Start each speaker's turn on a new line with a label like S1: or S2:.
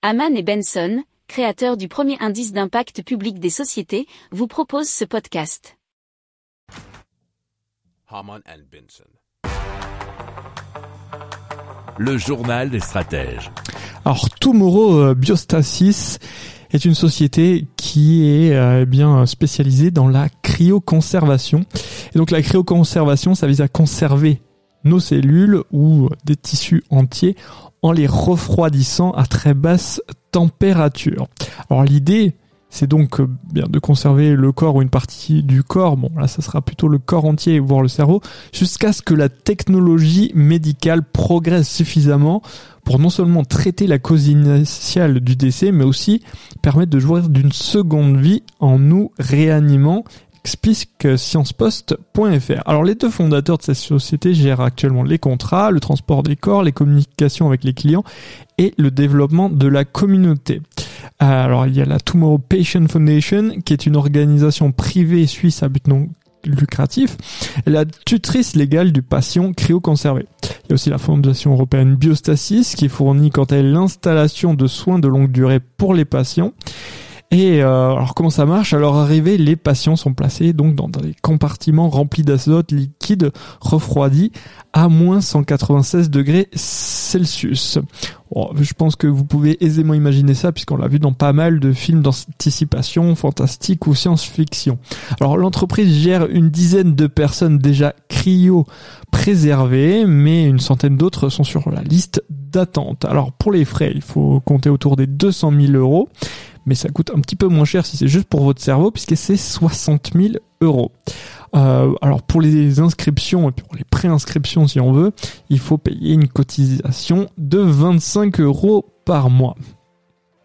S1: Haman et Benson, créateurs du premier indice d'impact public des sociétés, vous proposent ce podcast.
S2: Haman and Benson. Le journal des stratèges.
S3: Alors Tomorrow euh, Biostasis est une société qui est euh, bien spécialisée dans la cryoconservation. Et donc la cryoconservation, ça vise à conserver nos cellules ou des tissus entiers en les refroidissant à très basse température. Alors l'idée, c'est donc euh, bien de conserver le corps ou une partie du corps, bon là ça sera plutôt le corps entier, voire le cerveau, jusqu'à ce que la technologie médicale progresse suffisamment pour non seulement traiter la cause initiale du décès, mais aussi permettre de jouir d'une seconde vie en nous réanimant explique sciencepost.fr. Alors les deux fondateurs de cette société gèrent actuellement les contrats, le transport des corps, les communications avec les clients et le développement de la communauté. Alors il y a la Tomorrow Patient Foundation qui est une organisation privée suisse à but non lucratif, la tutrice légale du patient cryoconservé. Il y a aussi la Fondation européenne Biostasis qui fournit quant à elle l'installation de soins de longue durée pour les patients. Et euh, alors comment ça marche? À leur arrivée, les patients sont placés donc dans des compartiments remplis d'azote liquide refroidi à moins 196 degrés Celsius. je pense que vous pouvez aisément imaginer ça puisqu'on l'a vu dans pas mal de films d'anticipation, fantastique ou science-fiction. Alors l'entreprise gère une dizaine de personnes déjà cryo préservées, mais une centaine d'autres sont sur la liste d'attente. Alors pour les frais, il faut compter autour des 200 000 euros mais ça coûte un petit peu moins cher si c'est juste pour votre cerveau, puisque c'est 60 000 euros. Euh, alors pour les inscriptions et pour les préinscriptions si on veut, il faut payer une cotisation de 25 euros par mois.